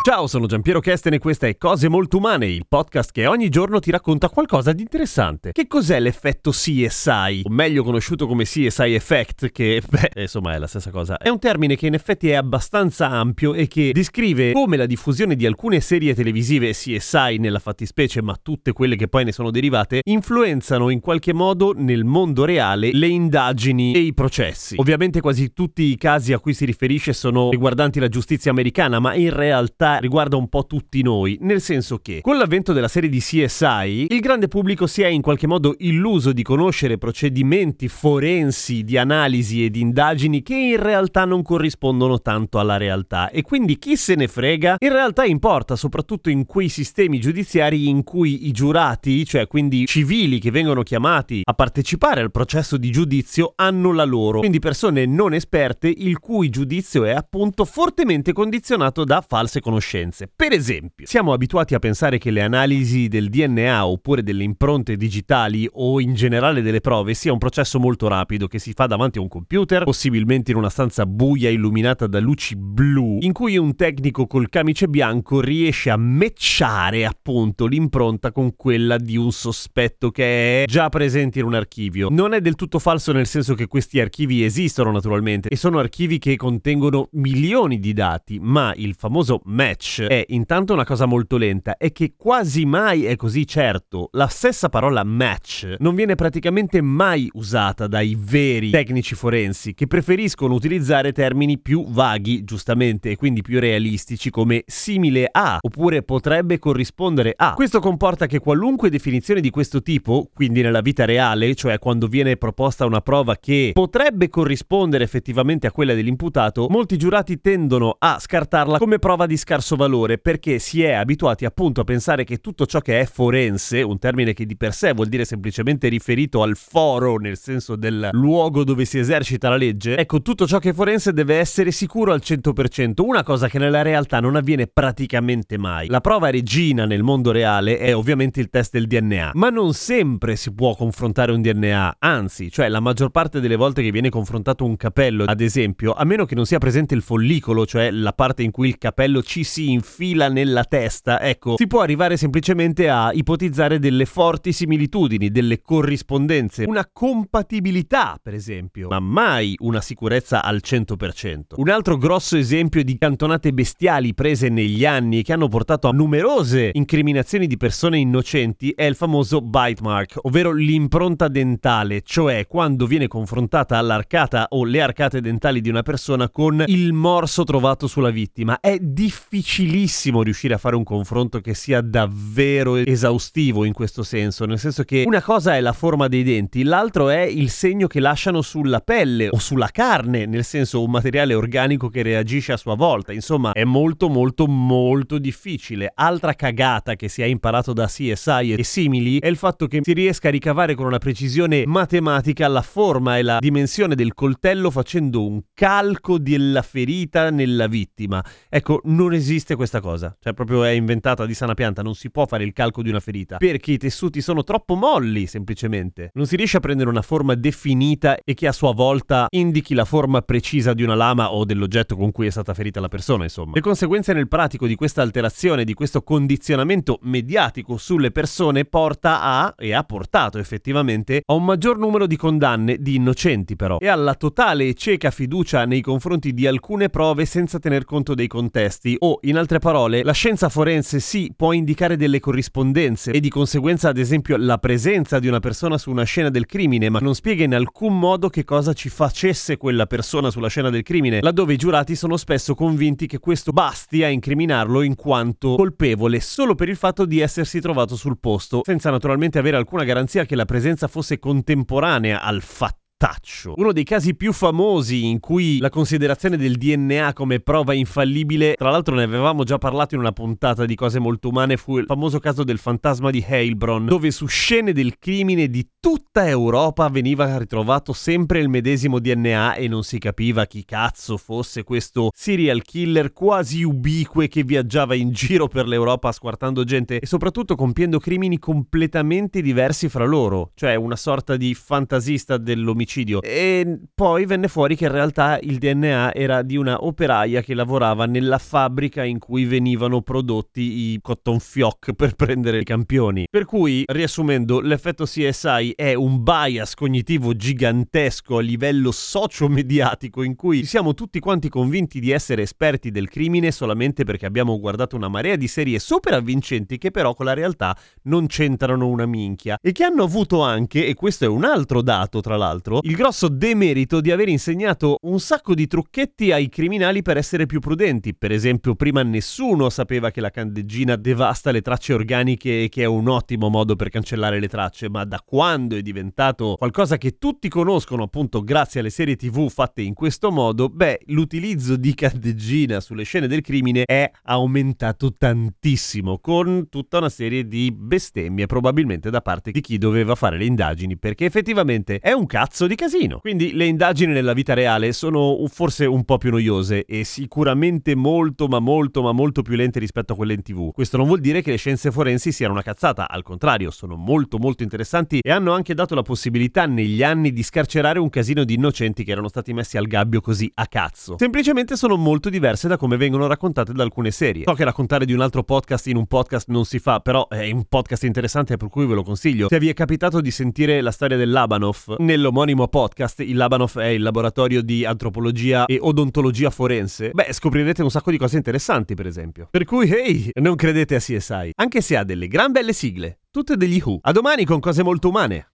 Ciao, sono Giampiero Kesten e questa è Cose Molto Umane, il podcast che ogni giorno ti racconta qualcosa di interessante. Che cos'è l'effetto CSI? O meglio conosciuto come CSI Effect, che, beh, insomma è la stessa cosa. È un termine che in effetti è abbastanza ampio e che descrive come la diffusione di alcune serie televisive CSI nella fattispecie, ma tutte quelle che poi ne sono derivate, influenzano in qualche modo nel mondo reale le indagini e i processi. Ovviamente quasi tutti i casi a cui si riferisce sono riguardanti la giustizia americana, ma in realtà riguarda un po' tutti noi, nel senso che con l'avvento della serie di CSI, il grande pubblico si è in qualche modo illuso di conoscere procedimenti forensi di analisi e di indagini che in realtà non corrispondono tanto alla realtà. E quindi chi se ne frega? In realtà importa soprattutto in quei sistemi giudiziari in cui i giurati, cioè quindi civili che vengono chiamati a partecipare al processo di giudizio, hanno la loro, quindi persone non esperte il cui giudizio è appunto fortemente condizionato da false conoscenze conoscenze. Per esempio, siamo abituati a pensare che le analisi del DNA oppure delle impronte digitali o in generale delle prove sia un processo molto rapido che si fa davanti a un computer, possibilmente in una stanza buia illuminata da luci blu, in cui un tecnico col camice bianco riesce a matchare appunto l'impronta con quella di un sospetto che è già presente in un archivio. Non è del tutto falso nel senso che questi archivi esistono naturalmente e sono archivi che contengono milioni di dati, ma il famoso match match è intanto una cosa molto lenta e che quasi mai è così certo. La stessa parola match non viene praticamente mai usata dai veri tecnici forensi che preferiscono utilizzare termini più vaghi, giustamente, e quindi più realistici come simile a oppure potrebbe corrispondere a. Questo comporta che qualunque definizione di questo tipo, quindi nella vita reale, cioè quando viene proposta una prova che potrebbe corrispondere effettivamente a quella dell'imputato, molti giurati tendono a scartarla come prova di scarso scarso valore perché si è abituati appunto a pensare che tutto ciò che è forense, un termine che di per sé vuol dire semplicemente riferito al foro nel senso del luogo dove si esercita la legge, ecco tutto ciò che è forense deve essere sicuro al 100%, una cosa che nella realtà non avviene praticamente mai. La prova regina nel mondo reale è ovviamente il test del DNA, ma non sempre si può confrontare un DNA, anzi, cioè la maggior parte delle volte che viene confrontato un capello, ad esempio, a meno che non sia presente il follicolo, cioè la parte in cui il capello ci si infila nella testa, ecco, si può arrivare semplicemente a ipotizzare delle forti similitudini, delle corrispondenze, una compatibilità, per esempio, ma mai una sicurezza al 100%. Un altro grosso esempio di cantonate bestiali prese negli anni che hanno portato a numerose incriminazioni di persone innocenti è il famoso bite mark, ovvero l'impronta dentale, cioè quando viene confrontata l'arcata o le arcate dentali di una persona con il morso trovato sulla vittima. È difficile difficilissimo riuscire a fare un confronto che sia davvero esaustivo in questo senso, nel senso che una cosa è la forma dei denti, l'altro è il segno che lasciano sulla pelle o sulla carne, nel senso un materiale organico che reagisce a sua volta. Insomma, è molto molto molto difficile. Altra cagata che si è imparato da CSI e simili è il fatto che si riesca a ricavare con una precisione matematica la forma e la dimensione del coltello facendo un calco della ferita nella vittima. Ecco, non esiste esiste questa cosa, cioè proprio è inventata di sana pianta, non si può fare il calco di una ferita, perché i tessuti sono troppo molli semplicemente. Non si riesce a prendere una forma definita e che a sua volta indichi la forma precisa di una lama o dell'oggetto con cui è stata ferita la persona, insomma. Le conseguenze nel pratico di questa alterazione, di questo condizionamento mediatico sulle persone porta a, e ha portato effettivamente, a un maggior numero di condanne di innocenti però, e alla totale e cieca fiducia nei confronti di alcune prove senza tener conto dei contesti o in altre parole, la scienza forense sì può indicare delle corrispondenze e di conseguenza ad esempio la presenza di una persona su una scena del crimine, ma non spiega in alcun modo che cosa ci facesse quella persona sulla scena del crimine, laddove i giurati sono spesso convinti che questo basti a incriminarlo in quanto colpevole solo per il fatto di essersi trovato sul posto, senza naturalmente avere alcuna garanzia che la presenza fosse contemporanea al fatto mortaccio. Uno dei casi più famosi in cui la considerazione del DNA come prova infallibile, tra l'altro ne avevamo già parlato in una puntata di cose molto umane, fu il famoso caso del fantasma di Heilbronn, dove su scene del crimine di tutta Europa veniva ritrovato sempre il medesimo DNA e non si capiva chi cazzo fosse questo serial killer quasi ubique che viaggiava in giro per l'Europa squartando gente e soprattutto compiendo crimini completamente diversi fra loro, cioè una sorta di fantasista dell'omicidio. E poi venne fuori che in realtà il DNA era di una operaia che lavorava nella fabbrica in cui venivano prodotti i cotton fioc per prendere i campioni. Per cui, riassumendo, l'effetto CSI è un bias cognitivo gigantesco a livello socio-mediatico in cui siamo tutti quanti convinti di essere esperti del crimine solamente perché abbiamo guardato una marea di serie super avvincenti che però con la realtà non c'entrano una minchia e che hanno avuto anche, e questo è un altro dato tra l'altro, il grosso demerito di aver insegnato un sacco di trucchetti ai criminali per essere più prudenti. Per esempio, prima nessuno sapeva che la candeggina devasta le tracce organiche e che è un ottimo modo per cancellare le tracce, ma da quando è diventato qualcosa che tutti conoscono appunto grazie alle serie tv fatte in questo modo, beh, l'utilizzo di candeggina sulle scene del crimine è aumentato tantissimo con tutta una serie di bestemmie probabilmente da parte di chi doveva fare le indagini perché effettivamente è un cazzo di casino. Quindi le indagini nella vita reale sono forse un po' più noiose e sicuramente molto ma molto ma molto più lente rispetto a quelle in tv. Questo non vuol dire che le scienze forensi siano una cazzata, al contrario, sono molto molto interessanti e hanno anche dato la possibilità negli anni di scarcerare un casino di innocenti che erano stati messi al gabbio così a cazzo. Semplicemente sono molto diverse da come vengono raccontate da alcune serie. So che raccontare di un altro podcast in un podcast non si fa, però è un podcast interessante per cui ve lo consiglio. Se vi è capitato di sentire la storia del Labanov, nell'omonimo podcast, il Labanov è il laboratorio di antropologia e odontologia forense, beh, scoprirete un sacco di cose interessanti, per esempio. Per cui, hey, non credete a CSI, anche se ha delle gran belle sigle tutte degli Who. A domani con cose molto umane.